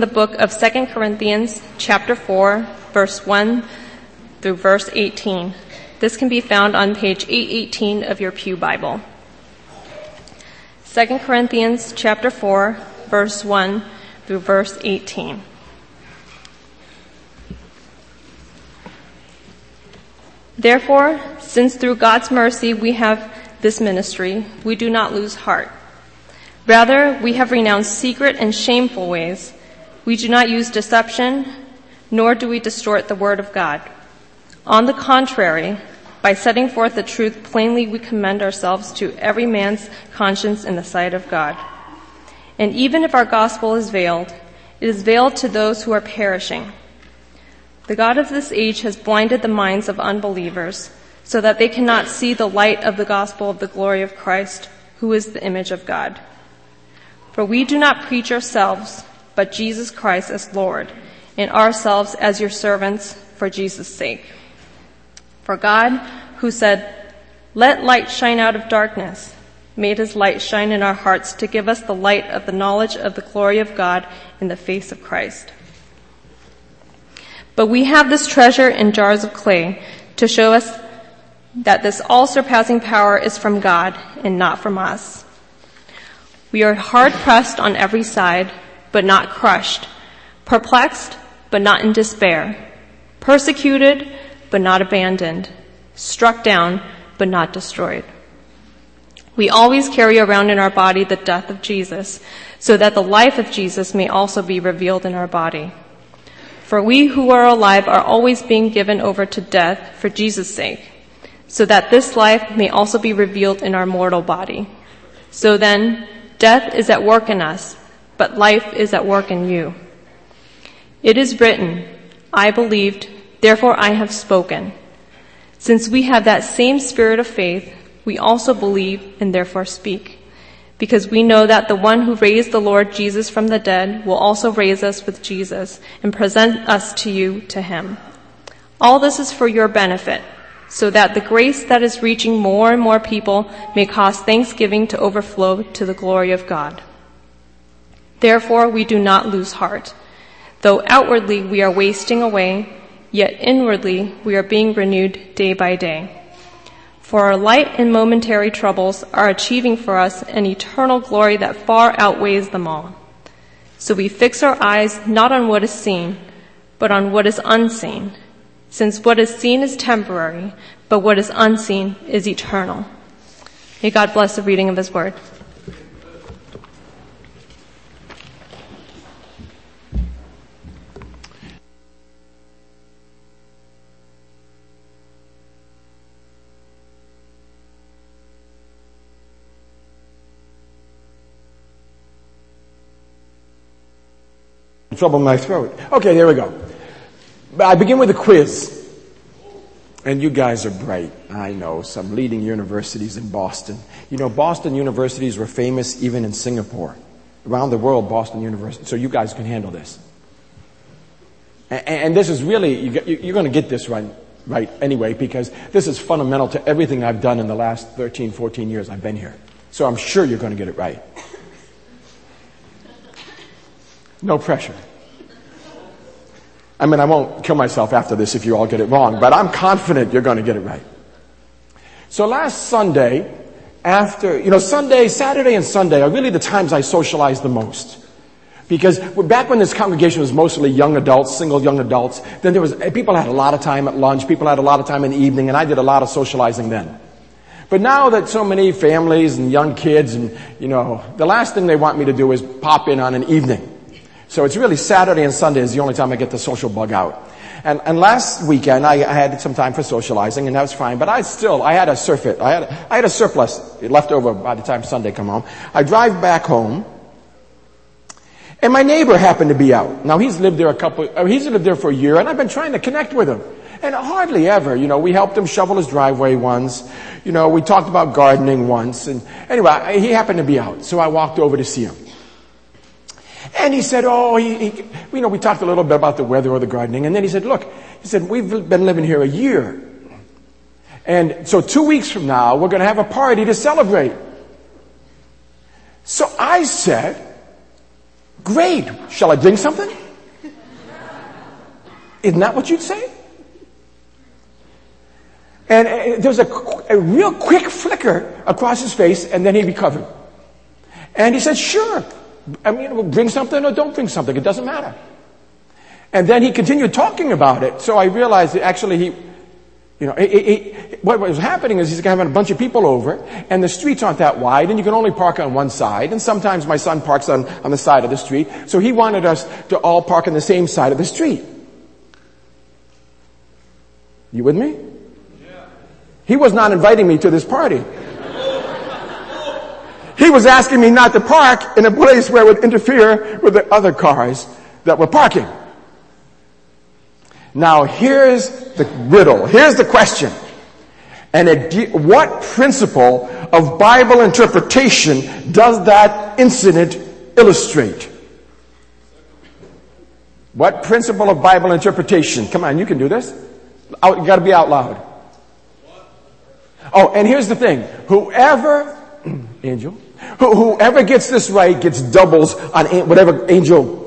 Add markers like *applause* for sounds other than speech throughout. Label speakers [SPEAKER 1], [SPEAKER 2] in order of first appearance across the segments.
[SPEAKER 1] the book of 2 Corinthians chapter 4 verse 1 through verse 18. This can be found on page 818 of your Pew Bible. 2 Corinthians chapter 4 verse 1 through verse 18. Therefore, since through God's mercy we have this ministry, we do not lose heart. Rather, we have renounced secret and shameful ways. We do not use deception, nor do we distort the word of God. On the contrary, by setting forth the truth plainly, we commend ourselves to every man's conscience in the sight of God. And even if our gospel is veiled, it is veiled to those who are perishing. The God of this age has blinded the minds of unbelievers so that they cannot see the light of the gospel of the glory of Christ, who is the image of God. For we do not preach ourselves, but Jesus Christ as Lord, and ourselves as your servants for Jesus' sake. For God, who said, let light shine out of darkness, made his light shine in our hearts to give us the light of the knowledge of the glory of God in the face of Christ. But we have this treasure in jars of clay to show us that this all surpassing power is from God and not from us. We are hard pressed on every side, but not crushed, perplexed, but not in despair, persecuted, but not abandoned, struck down, but not destroyed. We always carry around in our body the death of Jesus, so that the life of Jesus may also be revealed in our body. For we who are alive are always being given over to death for Jesus' sake, so that this life may also be revealed in our mortal body. So then, death is at work in us, but life is at work in you. It is written, I believed, therefore I have spoken. Since we have that same spirit of faith, we also believe and therefore speak. Because we know that the one who raised the Lord Jesus from the dead will also raise us with Jesus and present us to you to him. All this is for your benefit, so that the grace that is reaching more and more people may cause thanksgiving to overflow to the glory of God. Therefore, we do not lose heart. Though outwardly we are wasting away, yet inwardly we are being renewed day by day. For our light and momentary troubles are achieving for us an eternal glory that far outweighs them all. So we fix our eyes not on what is seen, but on what is unseen, since what is seen is temporary, but what is unseen is eternal. May God bless the reading of His Word.
[SPEAKER 2] Trouble in my throat. Okay, there we go. I begin with a quiz. And you guys are bright. I know. Some leading universities in Boston. You know, Boston universities were famous even in Singapore. Around the world, Boston University. So you guys can handle this. And, this is really, you're going to get this right, right anyway, because this is fundamental to everything I've done in the last 13, 14 years I've been here. So I'm sure you're going to get it right. No pressure. I mean, I won't kill myself after this if you all get it wrong, but I'm confident you're going to get it right. So last Sunday, after, you know, Sunday, Saturday and Sunday are really the times I socialize the most. Because back when this congregation was mostly young adults, single young adults, then there was, people had a lot of time at lunch, people had a lot of time in the evening, and I did a lot of socializing then. But now that so many families and young kids and, you know, the last thing they want me to do is pop in on an evening. So it's really Saturday and Sunday is the only time I get the social bug out. And, and last weekend I, I, had some time for socializing and that was fine, but I still, I had a surfeit. I had, I had a surplus left over by the time Sunday come home. I drive back home and my neighbor happened to be out. Now he's lived there a couple, uh, he's lived there for a year and I've been trying to connect with him. And hardly ever, you know, we helped him shovel his driveway once. You know, we talked about gardening once. And anyway, he happened to be out. So I walked over to see him. And he said, oh, he, he, you know, we talked a little bit about the weather or the gardening. And then he said, look, he said, we've been living here a year. And so two weeks from now, we're going to have a party to celebrate. So I said, Great. Shall I bring something? Isn't that what you'd say? And uh, there was a, a real quick flicker across his face, and then he recovered. And he said, Sure. I mean, bring something or don't bring something. It doesn't matter. And then he continued talking about it. So I realized that actually he, you know, it, it, what was happening is he's having a bunch of people over, and the streets aren't that wide, and you can only park on one side. And sometimes my son parks on, on the side of the street. So he wanted us to all park on the same side of the street. You with me? He was not inviting me to this party. He was asking me not to park in a place where it would interfere with the other cars that were parking. Now here's the riddle. Here's the question. And it, what principle of Bible interpretation does that incident illustrate? What principle of Bible interpretation? Come on, you can do this. You gotta be out loud. Oh, and here's the thing. Whoever, *clears throat* angel, whoever gets this right gets doubles on whatever angel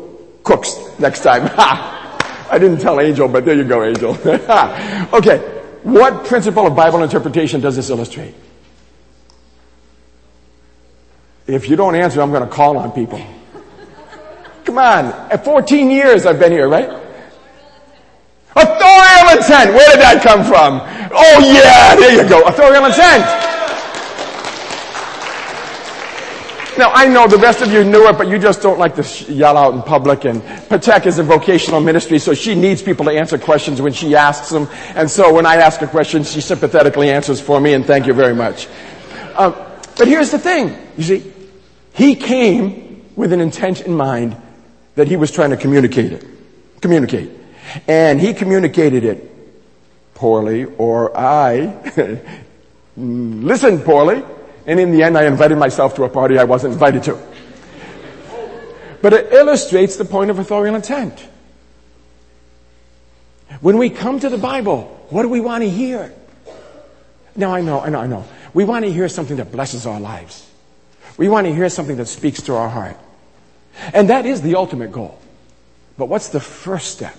[SPEAKER 2] cooks next time. *laughs* I didn't tell Angel, but there you go, Angel. *laughs* okay. What principle of Bible interpretation does this illustrate? If you don't answer, I'm going to call on people. Come on. At 14 years I've been here, right? Authorial intent. Where did that come from? Oh yeah, there you go. Authorial intent. Now, I know the rest of you knew it, but you just don't like to yell out in public. And Patek is a vocational ministry, so she needs people to answer questions when she asks them. And so when I ask a question, she sympathetically answers for me, and thank you very much. Uh, but here's the thing. You see, he came with an intent in mind that he was trying to communicate it. Communicate. And he communicated it poorly, or I *laughs* listened poorly, and in the end, I invited myself to a party I wasn't invited to. But it illustrates the point of authorial intent. When we come to the Bible, what do we want to hear? Now I know, I know, I know. We want to hear something that blesses our lives. We want to hear something that speaks to our heart. And that is the ultimate goal. But what's the first step?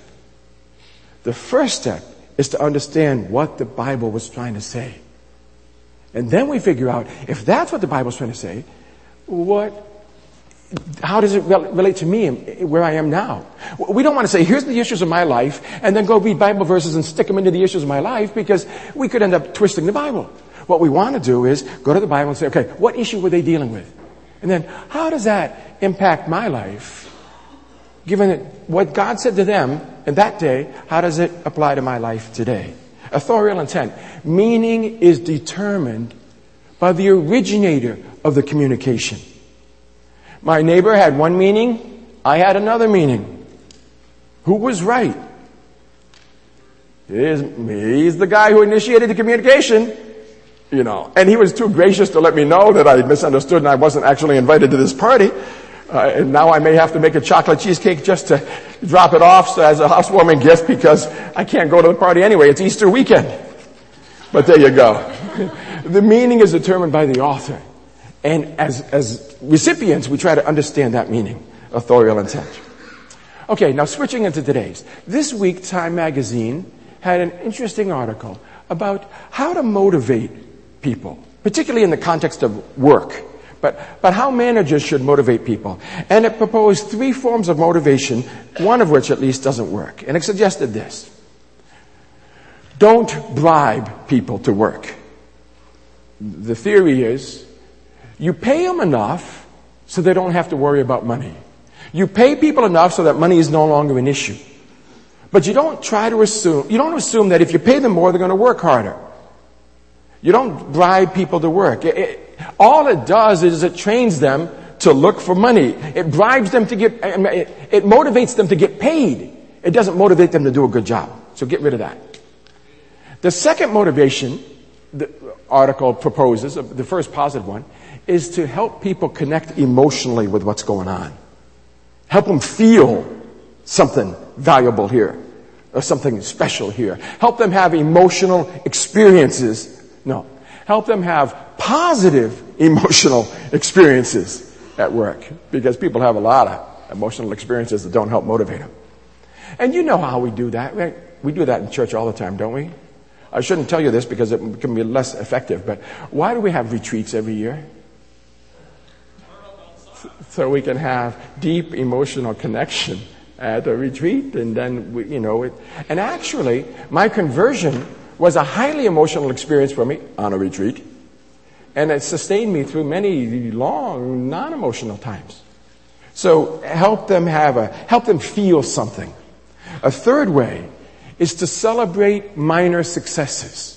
[SPEAKER 2] The first step is to understand what the Bible was trying to say. And then we figure out if that's what the Bible's trying to say, what, how does it relate to me and where I am now? We don't want to say, here's the issues of my life, and then go read Bible verses and stick them into the issues of my life because we could end up twisting the Bible. What we want to do is go to the Bible and say, okay, what issue were they dealing with? And then, how does that impact my life? Given what God said to them in that day, how does it apply to my life today? Authorial intent. Meaning is determined by the originator of the communication. My neighbor had one meaning, I had another meaning. Who was right? Me. He's the guy who initiated the communication. You know, and he was too gracious to let me know that I misunderstood and I wasn't actually invited to this party. Uh, and now I may have to make a chocolate cheesecake just to drop it off as a housewarming gift because I can't go to the party anyway. It's Easter weekend. But there you go. *laughs* the meaning is determined by the author. And as, as recipients, we try to understand that meaning, authorial intent. Okay, now switching into today's. This week, Time Magazine had an interesting article about how to motivate people, particularly in the context of work but, but how managers should motivate people. And it proposed three forms of motivation, one of which at least doesn't work. And it suggested this. Don't bribe people to work. The theory is you pay them enough so they don't have to worry about money. You pay people enough so that money is no longer an issue. But you don't try to assume, you don't assume that if you pay them more, they're going to work harder. You don't bribe people to work. It, it, all it does is it trains them to look for money. It bribes them to get, it motivates them to get paid. It doesn't motivate them to do a good job. So get rid of that. The second motivation the article proposes, the first positive one, is to help people connect emotionally with what's going on. Help them feel something valuable here or something special here. Help them have emotional experiences. No. Help them have positive emotional experiences at work because people have a lot of emotional experiences that don't help motivate them. And you know how we do that. Right? We do that in church all the time, don't we? I shouldn't tell you this because it can be less effective, but why do we have retreats every year? So we can have deep emotional connection at a retreat and then, we, you know, it, and actually, my conversion was a highly emotional experience for me on a retreat. And it sustained me through many long, non-emotional times. So help them have a, help them feel something. A third way is to celebrate minor successes.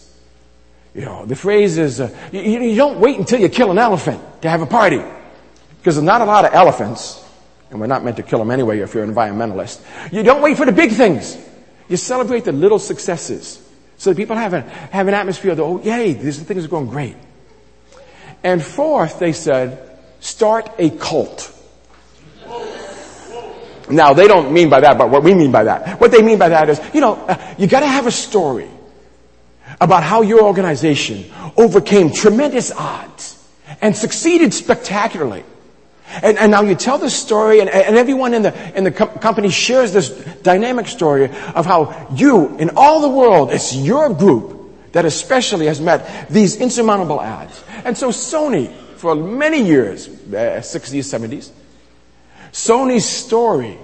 [SPEAKER 2] You know, the phrase is, uh, you, you don't wait until you kill an elephant to have a party. Because there's not a lot of elephants, and we're not meant to kill them anyway if you're an environmentalist. You don't wait for the big things. You celebrate the little successes. So people have, a, have an atmosphere of, oh, yay, these things are going great. And fourth, they said, start a cult. Now, they don't mean by that, but what we mean by that. What they mean by that is, you know, uh, you gotta have a story about how your organization overcame tremendous odds and succeeded spectacularly. And, and now you tell the story and, and everyone in the, in the com- company shares this dynamic story of how you, in all the world, it's your group that especially has met these insurmountable odds. And so Sony, for many years, uh, 60s, 70s, Sony's story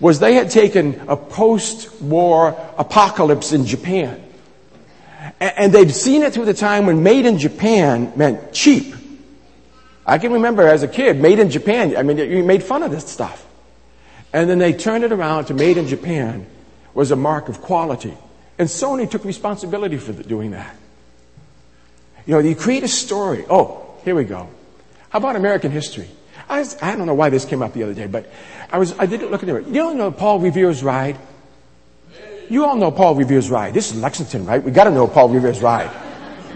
[SPEAKER 2] was they had taken a post-war apocalypse in Japan. And they'd seen it through the time when made in Japan meant cheap. I can remember as a kid, made in Japan, I mean, you made fun of this stuff. And then they turned it around to made in Japan was a mark of quality. And Sony took responsibility for doing that. You know, you create a story. Oh, here we go. How about American history? I, was, I don't know why this came up the other day, but I was, I did look at it. You all know Paul Revere's ride? You all know Paul Revere's ride. This is Lexington, right? We gotta know Paul Revere's ride.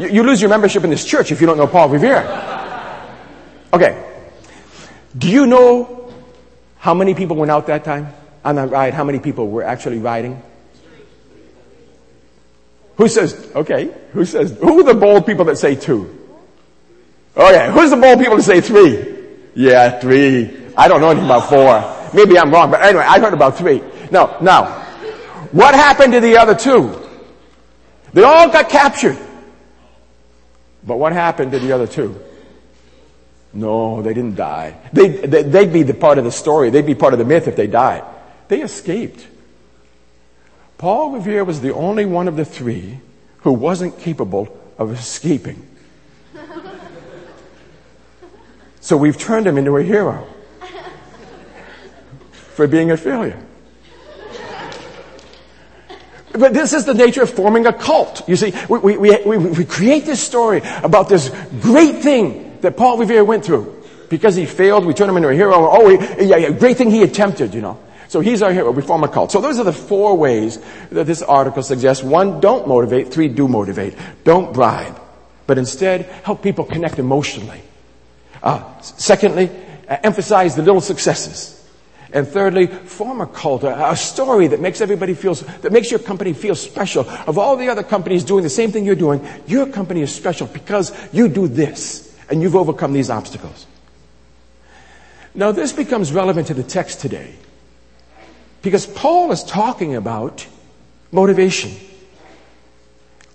[SPEAKER 2] You, you lose your membership in this church if you don't know Paul Revere. Okay. Do you know how many people went out that time on that ride? How many people were actually riding? Who says, okay, who says, who are the bold people that say two? Okay, who's the bold people that say three? Yeah, three. I don't know anything about four. Maybe I'm wrong, but anyway, I heard about three. No, now, what happened to the other two? They all got captured. But what happened to the other two? No, they didn't die. They, they, they'd be the part of the story. They'd be part of the myth if they died. They escaped. Paul Revere was the only one of the three who wasn't capable of escaping. *laughs* So we've turned him into a hero for being a failure. But this is the nature of forming a cult. You see, we, we, we, we, create this story about this great thing that Paul Revere went through. Because he failed, we turn him into a hero. Oh, yeah, yeah, great thing he attempted, you know. So he's our hero. We form a cult. So those are the four ways that this article suggests. One, don't motivate. Three, do motivate. Don't bribe. But instead, help people connect emotionally. Uh, secondly, uh, emphasize the little successes. And thirdly, form a cult, a, a story that makes everybody feel, that makes your company feel special. Of all the other companies doing the same thing you're doing, your company is special because you do this and you've overcome these obstacles. Now this becomes relevant to the text today because Paul is talking about motivation.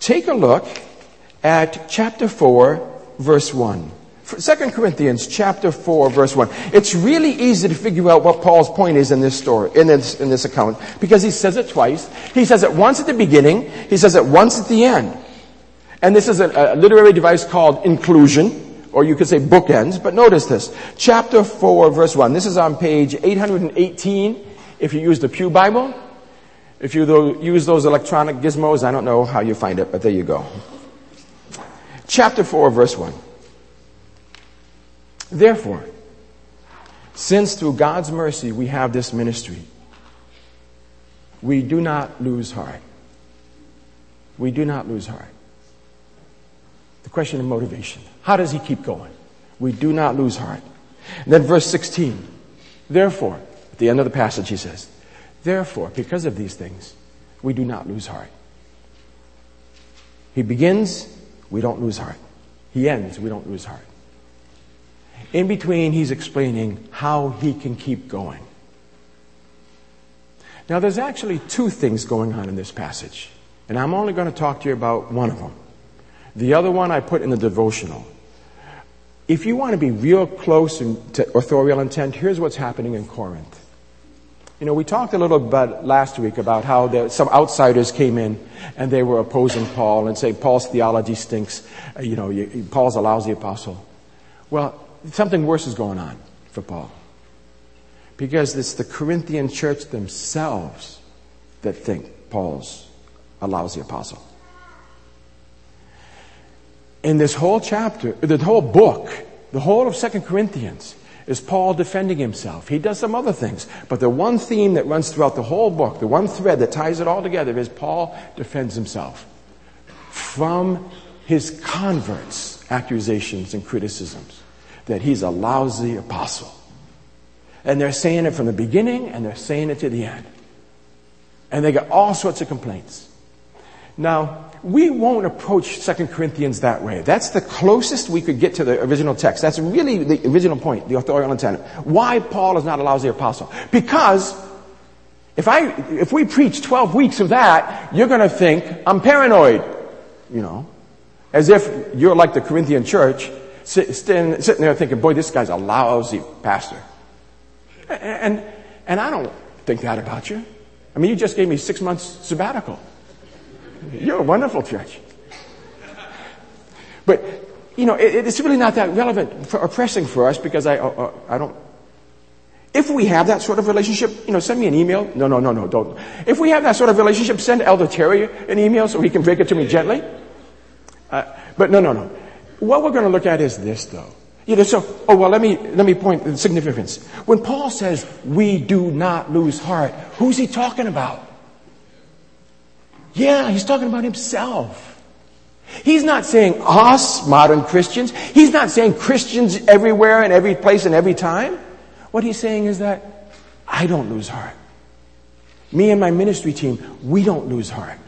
[SPEAKER 2] Take a look at chapter 4, verse 1. 2 Corinthians chapter 4 verse 1. It's really easy to figure out what Paul's point is in this story, in this, in this account, because he says it twice. He says it once at the beginning, he says it once at the end. And this is a, a literary device called inclusion, or you could say bookends, but notice this. Chapter 4 verse 1. This is on page 818 if you use the Pew Bible. If you use those electronic gizmos, I don't know how you find it, but there you go. Chapter 4 verse 1. Therefore, since through God's mercy we have this ministry, we do not lose heart. We do not lose heart. The question of motivation. How does he keep going? We do not lose heart. And then verse 16. Therefore, at the end of the passage he says, Therefore, because of these things, we do not lose heart. He begins, we don't lose heart. He ends, we don't lose heart. In between, he's explaining how he can keep going. Now, there's actually two things going on in this passage, and I'm only going to talk to you about one of them. The other one I put in the devotional. If you want to be real close to authorial intent, here's what's happening in Corinth. You know, we talked a little bit last week about how some outsiders came in and they were opposing Paul and say Paul's theology stinks. Uh, you know, you, Paul's a lousy apostle. Well, something worse is going on for Paul. Because it's the Corinthian church themselves that think Paul's a lousy apostle. In this whole chapter, the whole book, the whole of Second Corinthians, is Paul defending himself. He does some other things, but the one theme that runs throughout the whole book, the one thread that ties it all together is Paul defends himself from his converts' accusations and criticisms that he's a lousy apostle. And they're saying it from the beginning and they're saying it to the end. And they get all sorts of complaints. Now, we won't approach 2 Corinthians that way. That's the closest we could get to the original text. That's really the original point, the authorial intent. Why Paul is not a lousy apostle? Because if I, if we preach 12 weeks of that, you're gonna think I'm paranoid. You know? As if you're like the Corinthian church, sitting, sitting there thinking, boy, this guy's a lousy pastor. And, and I don't think that about you. I mean, you just gave me six months sabbatical. You're a wonderful church. But, you know, it, it's really not that relevant or pressing for us because I, uh, uh, I don't. If we have that sort of relationship, you know, send me an email. No, no, no, no, don't. If we have that sort of relationship, send Elder Terry an email so he can break it to me gently. Uh, but no, no, no. What we're going to look at is this, though. You know, so, oh, well, let me, let me point the significance. When Paul says, we do not lose heart, who's he talking about? Yeah, he's talking about himself. He's not saying us, modern Christians. He's not saying Christians everywhere and every place and every time. What he's saying is that I don't lose heart. Me and my ministry team, we don't lose heart.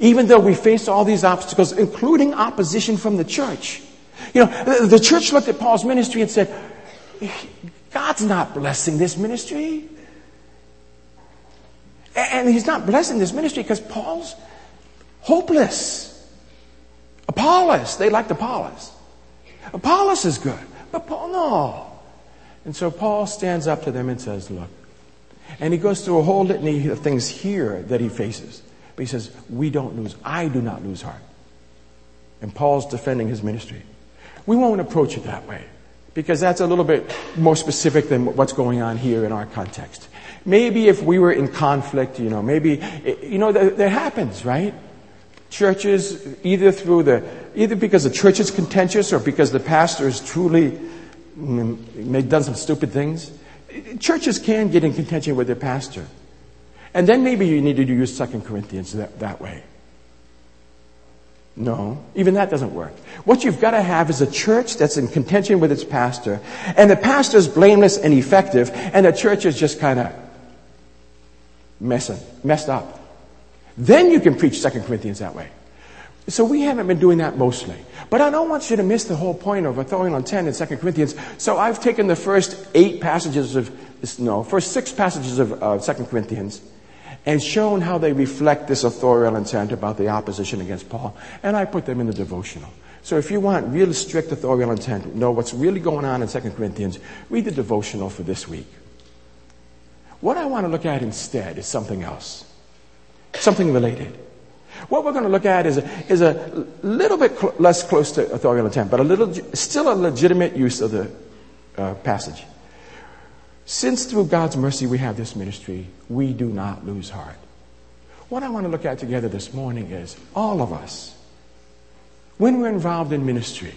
[SPEAKER 2] Even though we face all these obstacles, including opposition from the church. You know, the church looked at Paul's ministry and said, God's not blessing this ministry. And he's not blessing this ministry because Paul's hopeless. Apollos, they liked Apollos. Apollos is good, but Paul, no. And so Paul stands up to them and says, Look. And he goes through a whole litany of things here that he faces. But he says, We don't lose, I do not lose heart. And Paul's defending his ministry. We won't approach it that way because that's a little bit more specific than what's going on here in our context. Maybe if we were in conflict, you know, maybe, you know, that, that happens, right? Churches, either through the, either because the church is contentious or because the pastor has truly mm, done some stupid things. Churches can get in contention with their pastor. And then maybe you need to use Second Corinthians that, that way. No, even that doesn't work. What you've got to have is a church that's in contention with its pastor, and the pastor's blameless and effective, and the church is just kind of messing, messed up. Then you can preach Second Corinthians that way. So we haven't been doing that mostly. But I don't want you to miss the whole point of authorial intent in 2 Corinthians. So I've taken the first eight passages of, no, first six passages of uh, 2 Corinthians and shown how they reflect this authorial intent about the opposition against Paul. And I put them in the devotional. So if you want real strict authorial intent, know what's really going on in 2 Corinthians, read the devotional for this week. What I want to look at instead is something else, something related. What we're going to look at is a, is a little bit cl- less close to authorial intent, but a little, still a legitimate use of the uh, passage. Since through God's mercy we have this ministry, we do not lose heart. What I want to look at together this morning is all of us, when we're involved in ministry,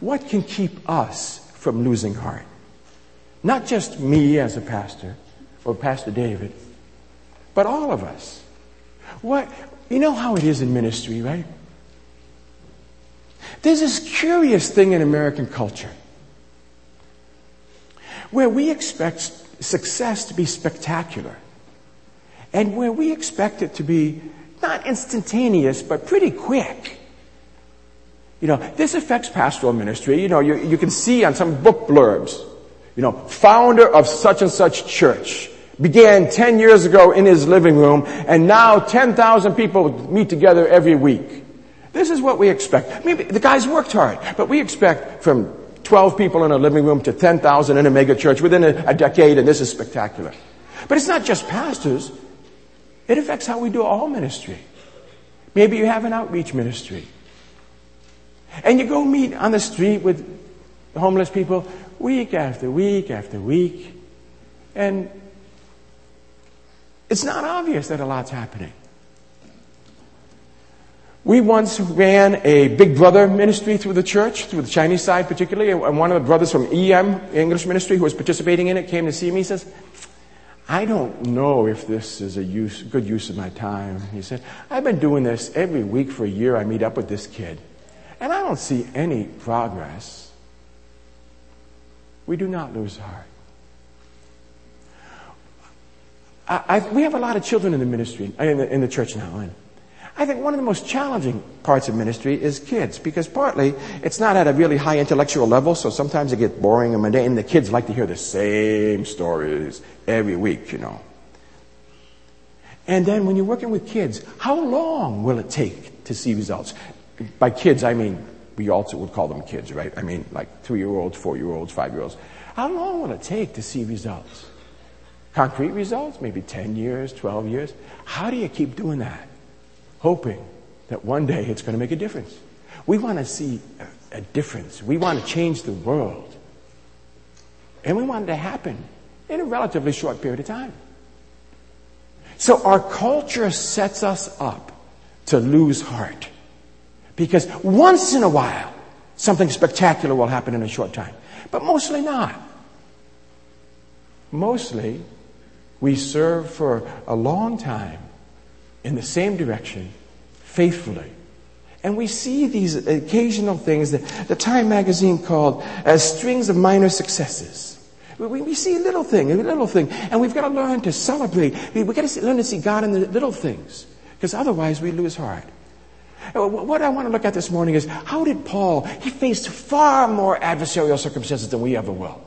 [SPEAKER 2] what can keep us from losing heart? Not just me as a pastor, or Pastor David, but all of us. What, you know how it is in ministry, right? There's this curious thing in American culture where we expect success to be spectacular and where we expect it to be not instantaneous, but pretty quick. You know, this affects pastoral ministry. You know, you, you can see on some book blurbs, you know, founder of such and such church began 10 years ago in his living room and now 10,000 people meet together every week. This is what we expect. Maybe the guy's worked hard, but we expect from 12 people in a living room to 10,000 in a mega church within a, a decade, and this is spectacular. But it's not just pastors. It affects how we do all ministry. Maybe you have an outreach ministry. And you go meet on the street with homeless people week after week after week. And it's not obvious that a lot's happening. We once ran a Big Brother ministry through the church, through the Chinese side particularly, and one of the brothers from EM, English ministry, who was participating in it, came to see me. He says, I don't know if this is a use, good use of my time. He said, I've been doing this every week for a year. I meet up with this kid, and I don't see any progress. We do not lose heart. I, we have a lot of children in the ministry, uh, in the, in the church now, and I think one of the most challenging parts of ministry is kids, because partly it's not at a really high intellectual level, so sometimes it gets boring and mundane. The kids like to hear the same stories every week, you know. And then when you're working with kids, how long will it take to see results? By kids, I mean, we also would call them kids, right? I mean, like three year olds, four year olds, five year olds. How long will it take to see results? Concrete results? Maybe 10 years, 12 years? How do you keep doing that? hoping that one day it's going to make a difference. We want to see a, a difference. We want to change the world. And we want it to happen in a relatively short period of time. So our culture sets us up to lose heart. Because once in a while, something spectacular will happen in a short time. But mostly not. Mostly, we serve for a long time in the same direction faithfully. And we see these occasional things that the Time magazine called as strings of minor successes. We, we see a little thing, a little thing, and we've got to learn to celebrate. We've got to learn to see God in the little things, because otherwise we lose heart. Uh, what I want to look at this morning is how did Paul, he faced far more adversarial circumstances than we ever will.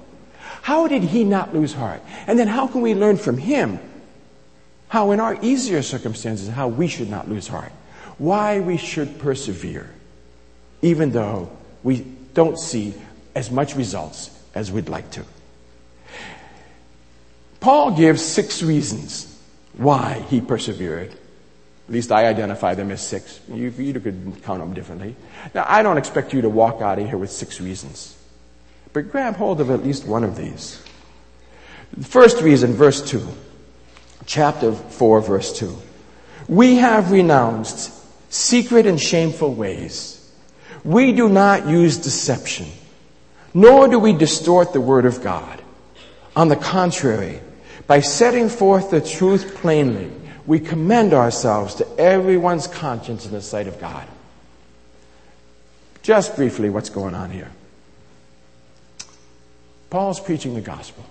[SPEAKER 2] How did he not lose heart? And then how can we learn from him how in our easier circumstances, how we should not lose heart. Why we should persevere, even though we don't see as much results as we'd like to. Paul gives six reasons why he persevered. At least I identify them as six. You, you could count them differently. Now, I don't expect you to walk out of here with six reasons. But grab hold of at least one of these. The first reason, verse 2 chapter 4, verse 2. We have renounced secret and shameful ways. We do not use deception, nor do we distort the word of God. On the contrary, by setting forth the truth plainly, we commend ourselves to everyone's conscience in the sight of God. Just briefly, what's going on here? Paul's preaching the gospel.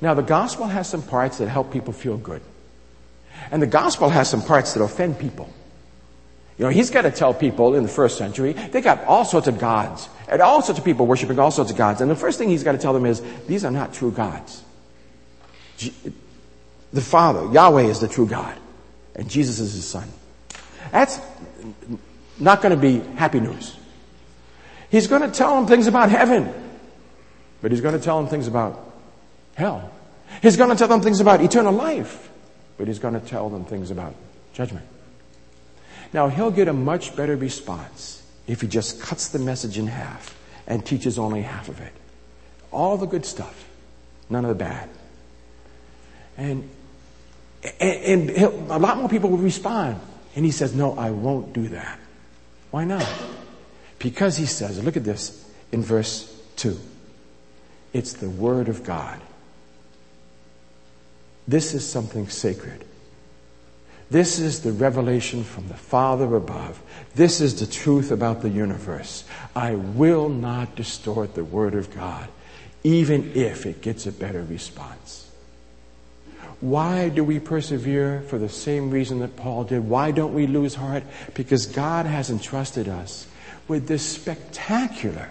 [SPEAKER 2] Now, the gospel has some parts that help people feel good. And the gospel has some parts that offend people. You know, he's got to tell people in the first century, they got all sorts of gods, and all sorts of people worshiping all sorts of gods. And the first thing he's got to tell them is, these are not true gods. The Father, Yahweh is the true God, and Jesus is his Son. That's not going to be happy news. He's going to tell them things about heaven, but he's going to tell them things about hell. He's going to tell them things about eternal life, but he's going to tell them things about judgment. Now, he'll get a much better response if he just cuts the message in half and teaches only half of it. All the good stuff, none of the bad. And, and, and a lot more people will respond. And he says, No, I won't do that. Why not? Because he says, look at this in verse 2. It's the Word of God. This is something sacred. This is the revelation from the Father above. This is the truth about the universe. I will not distort the Word of God, even if it gets a better response. Why do we persevere? For the same reason that Paul did. Why don't we lose heart? Because God has entrusted us with this spectacular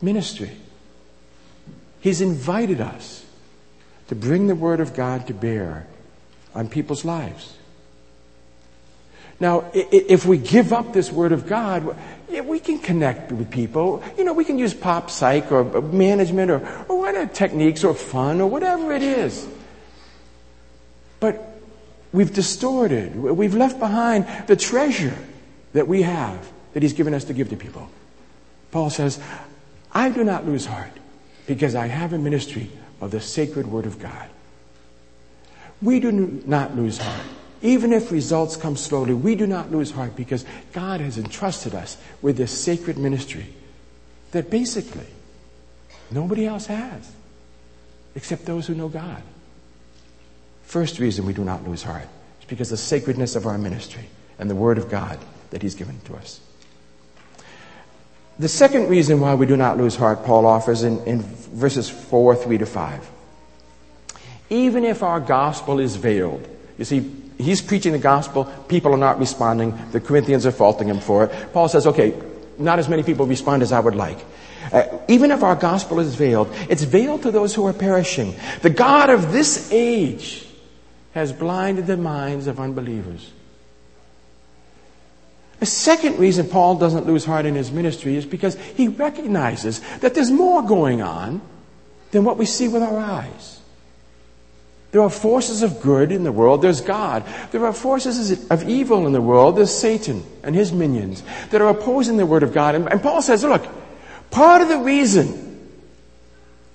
[SPEAKER 2] ministry. He's invited us to bring the Word of God to bear on people's lives. Now, if we give up this Word of God, we can connect with people. You know, we can use pop psych or uh, management or, or whatever techniques or fun or whatever it is. But we've distorted, we've left behind the treasure that we have that He's given us to give to people. Paul says, I do not lose heart because I have a ministry of the sacred Word of God. We do not lose heart even if results come slowly, we do not lose heart because God has entrusted us with this sacred ministry that basically nobody else has except those who know God. First reason we do not lose heart is because the sacredness of our ministry and the Word of God that He's given to us. The second reason why we do not lose heart, Paul offers in, in verses 4, 3 to 5. Even if our gospel is veiled, you see, he's preaching the gospel. People are not responding. The Corinthians are faulting him for it. Paul says, okay, not as many people respond as I would like. Uh, even if our gospel is veiled, it's veiled to those who are perishing. The God of this age has blinded the minds of unbelievers. A second reason Paul doesn't lose heart in his ministry is because he recognizes that there's more going on than what we see with our eyes. There are forces of good in the world. There's God. There are forces of evil in the world. There's Satan and his minions that are opposing the Word of God. And, and Paul says, look, part of the reason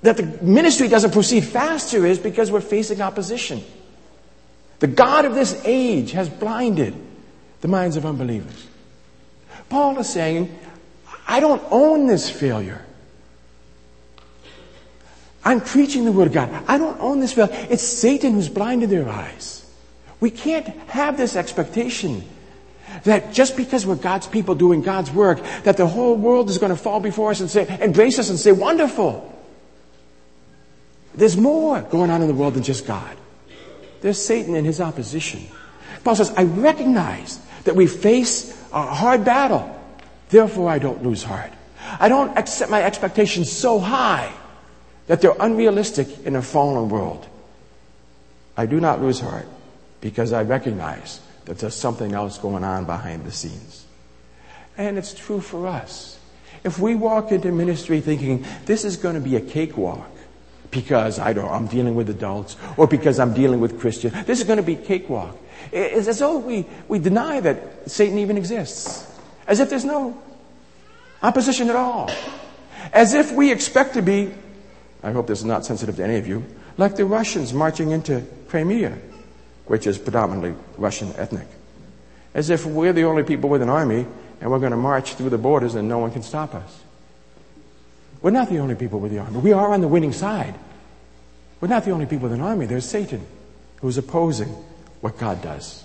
[SPEAKER 2] that the ministry doesn't proceed faster is because we're facing opposition. The God of this age has blinded the minds of unbelievers. Paul is saying, I don't own this failure. I'm preaching the Word of God. I don't own this failure. It's Satan who's blinded their eyes. We can't have this expectation that just because we're God's people doing God's work, that the whole world is going to fall before us and say, embrace us and say, wonderful. There's more going on in the world than just God. There's Satan and his opposition. Paul says, I recognize that we face a hard battle. Therefore, I don't lose heart. I don't accept my expectations so high that they're unrealistic in a fallen world. I do not lose heart because I recognize that there's something else going on behind the scenes. And it's true for us. If we walk into ministry thinking this is going to be a cakewalk because I don't, I'm dealing with adults or because I'm dealing with Christians, this is going to be cakewalk. It's as though we, we deny that Satan even exists. As if there's no opposition at all. As if we expect to be I hope this is not sensitive to any of you, like the Russians marching into Crimea, which is predominantly Russian ethnic. As if we're the only people with an army and we're going to march through the borders and no one can stop us. We're not the only people with the army. We are on the winning side. We're not the only people with an army. There's Satan who's opposing what God does.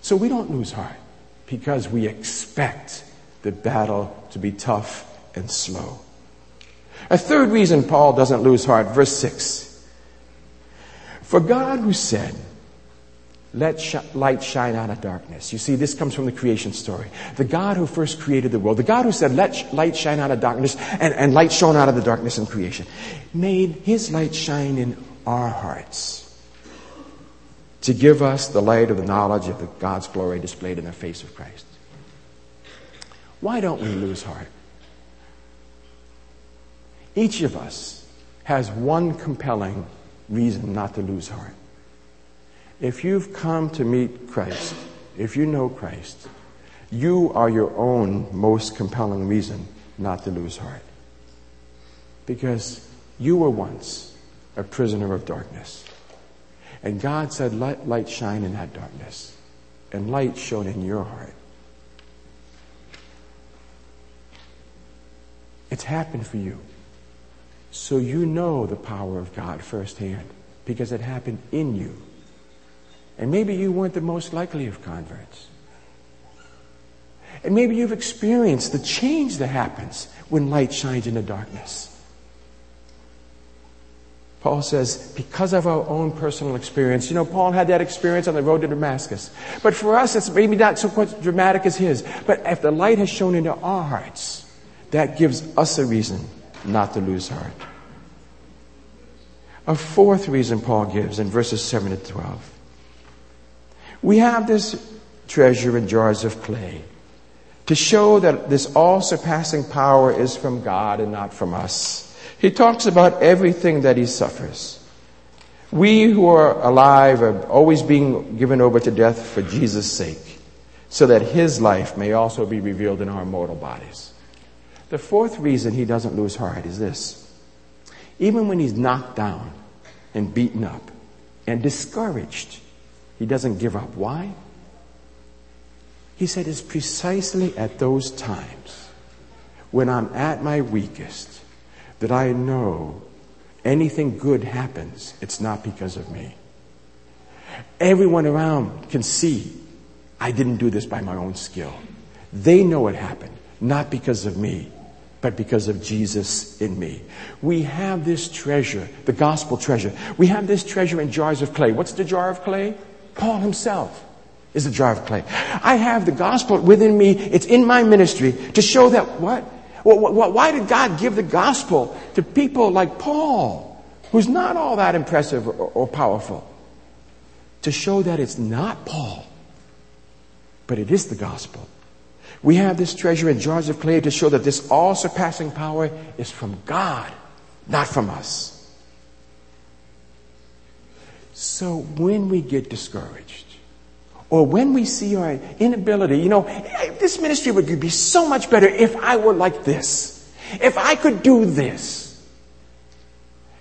[SPEAKER 2] So we don't lose heart because we expect the battle to be tough and slow. A third reason Paul doesn't lose heart, verse 6. For God who said, let sh- light shine out of darkness. You see, this comes from the creation story. The God who first created the world, the God who said, let sh- light shine out of darkness, and, and light shone out of the darkness in creation, made his light shine in our hearts to give us the light of the knowledge of the God's glory displayed in the face of Christ. Why don't we lose heart? Each of us has one compelling reason not to lose heart. If you've come to meet Christ, if you know Christ, you are your own most compelling reason not to lose heart. Because you were once a prisoner of darkness. And God said, let light shine in that darkness. And light shone in your heart. It's happened for you. So you know the power of God firsthand because it happened in you. And maybe you weren't the most likely of converts. And maybe you've experienced the change that happens when light shines in the darkness. Paul says, because of our own personal experience. You know, Paul had that experience on the road to Damascus. But for us, it's maybe not so much dramatic as his. But if the light has shone into our hearts, that gives us a reason not to lose heart. A fourth reason Paul gives in verses 7 to 12. We have this treasure in jars of clay to show that this all surpassing power is from God and not from us. He talks about everything that he suffers. We who are alive are always being given over to death for Jesus' sake, so that his life may also be revealed in our mortal bodies. The fourth reason he doesn't lose heart is this. Even when he's knocked down and beaten up and discouraged, he doesn't give up. Why? He said it's precisely at those times when I'm at my weakest that I know anything good happens, it's not because of me. Everyone around can see I didn't do this by my own skill. They know it happened, not because of me, but because of Jesus in me. We have this treasure, the gospel treasure. We have this treasure in jars of clay. What's the jar of clay? Paul himself is the jar of clay. I have the gospel within me. It's in my ministry to show that what? Why did God give the gospel to people like Paul, who's not all that impressive or powerful? To show that it's not Paul, but it is the gospel. We have this treasure in jars of clay to show that this all surpassing power is from God, not from us. So when we get discouraged, or when we see our inability, you know, this ministry would be so much better if I were like this. If I could do this.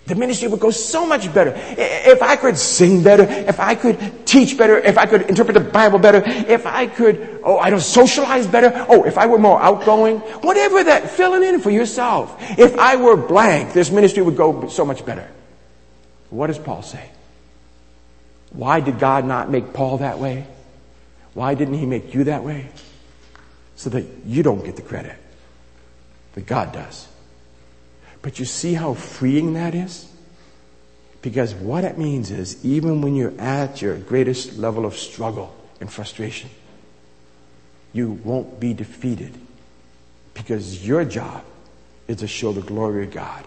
[SPEAKER 2] The ministry would go so much better. If I could sing better, if I could teach better, if I could interpret the Bible better, if I could, oh, I don't socialize better, oh, if I were more outgoing, whatever that, fill it in for yourself. If I were blank, this ministry would go so much better. What does Paul say? Why did God not make Paul that way? Why didn't he make you that way? So that you don't get the credit, that God does. But you see how freeing that is? Because what it means is, even when you're at your greatest level of struggle and frustration, you won't be defeated because your job is to show the glory of God.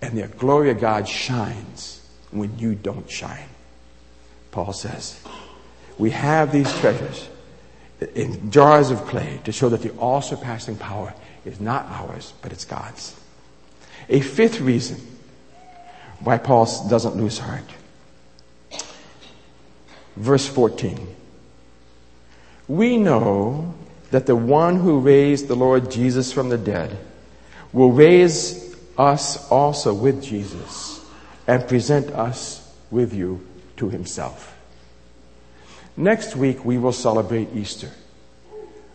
[SPEAKER 2] And the glory of God shines when you don't shine. Paul says, we have these treasures in jars of clay to show that the all surpassing power is not ours, but it's God's. A fifth reason why Paul doesn't lose heart. Verse 14. We know that the one who raised the Lord Jesus from the dead will raise us also with Jesus and present us with you to himself. Next week, we will celebrate Easter.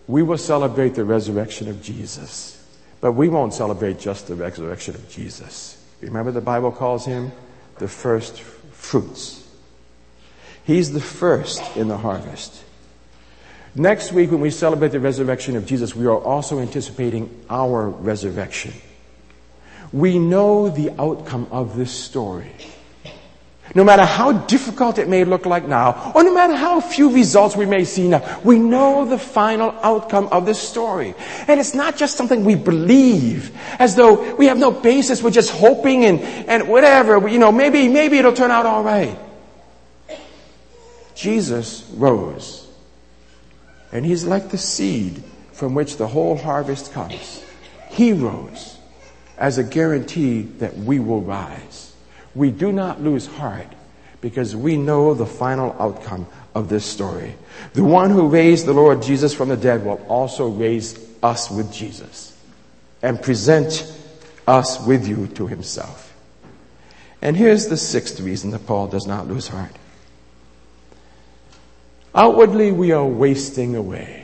[SPEAKER 2] We will celebrate the resurrection of Jesus. But we won't celebrate just the resurrection of Jesus. Remember, the Bible calls him the first fruits. He's the first in the harvest. Next week, when we celebrate the resurrection of Jesus, we are also anticipating our resurrection. We know the outcome of this story. No matter how difficult it may look like now, or no matter how few results we may see now, we know the final outcome of this story. And it's not just something we believe, as though we have no basis, we're just hoping and, and whatever, you know, maybe, maybe it'll turn out alright. Jesus rose. And he's like the seed from which the whole harvest comes. He rose as a guarantee that we will rise we do not lose heart because we know the final outcome of this story. The one who raised the Lord Jesus from the dead will also raise us with Jesus and present us with you to himself. And here's the sixth reason that Paul does not lose heart. Outwardly, we are wasting away.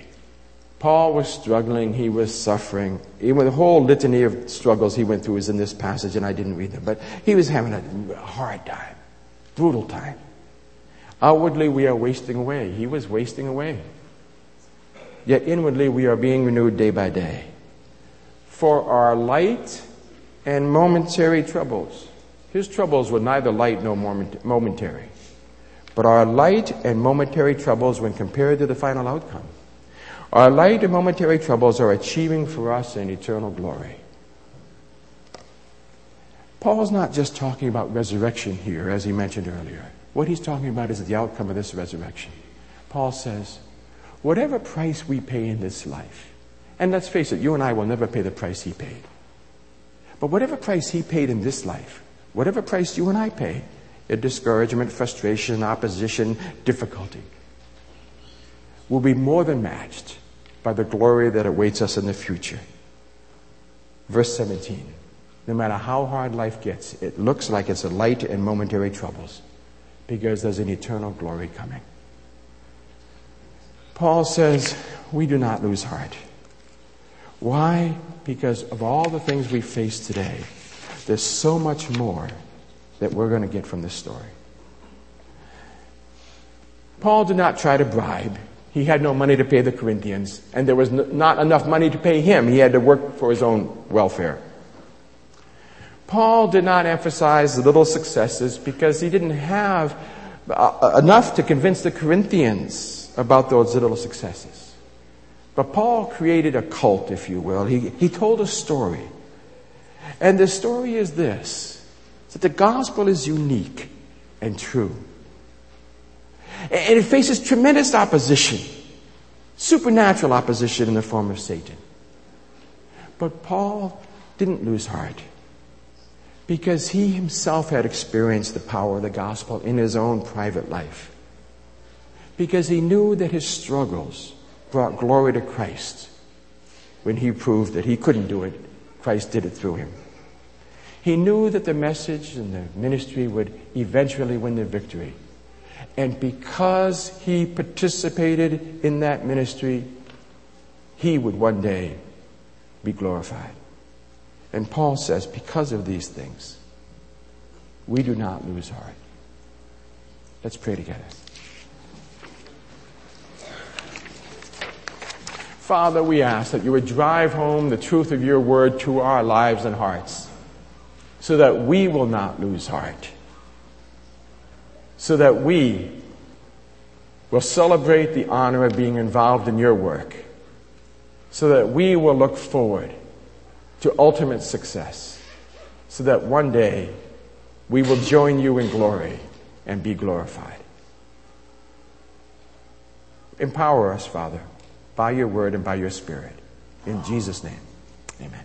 [SPEAKER 2] Paul was struggling, he was suffering. Even the whole litany of struggles he went through is in this passage, and I didn't read them, but he was having a hard time, brutal time. Outwardly, we are wasting away. He was wasting away. Yet inwardly, we are being renewed day by day. For our light and momentary troubles, His troubles were neither light nor momentary. But our light and momentary troubles, when compared to the final outcome, our light and momentary troubles are achieving for us an eternal glory. Paul's not just talking about resurrection here, as he mentioned earlier. What he's talking about is the outcome of this resurrection. Paul says, whatever price we pay in this life, and let's face it, you and I will never pay the price he paid. But whatever price he paid in this life, whatever price you and I pay, in discouragement, frustration, opposition, difficulty, will be more than matched by the glory that awaits us in the future. Verse 17. No matter how hard life gets, it looks like it's a light and momentary troubles because there's an eternal glory coming. Paul says, we do not lose heart. Why? Because of all the things we face today, there's so much more that we're going to get from this story. Paul did not try to bribe. He had no money to pay the Corinthians, and there was not enough money to pay him. He had to work for his own welfare. Paul did not emphasize the little successes because he didn't have uh, enough to convince the Corinthians about those little successes. But Paul created a cult, if you will. He, he told a story. And the story is this that the gospel is unique and true. And it faces tremendous opposition, supernatural opposition in the form of Satan. But Paul didn't lose heart because he himself had experienced the power of the gospel in his own private life. Because he knew that his struggles brought glory to Christ when he proved that he couldn't do it, Christ did it through him. He knew that the message and the ministry would eventually win the victory. And because he participated in that ministry, he would one day be glorified. And Paul says, because of these things, we do not lose heart. Let's pray together. Father, we ask that you would drive home the truth of your word to our lives and hearts so that we will not lose heart, so that we will celebrate the honor of being involved in your work, so that we will look forward to ultimate success so that one day we will join you in glory and be glorified. Empower us, Father, by your word and by your spirit. In Jesus' name, amen.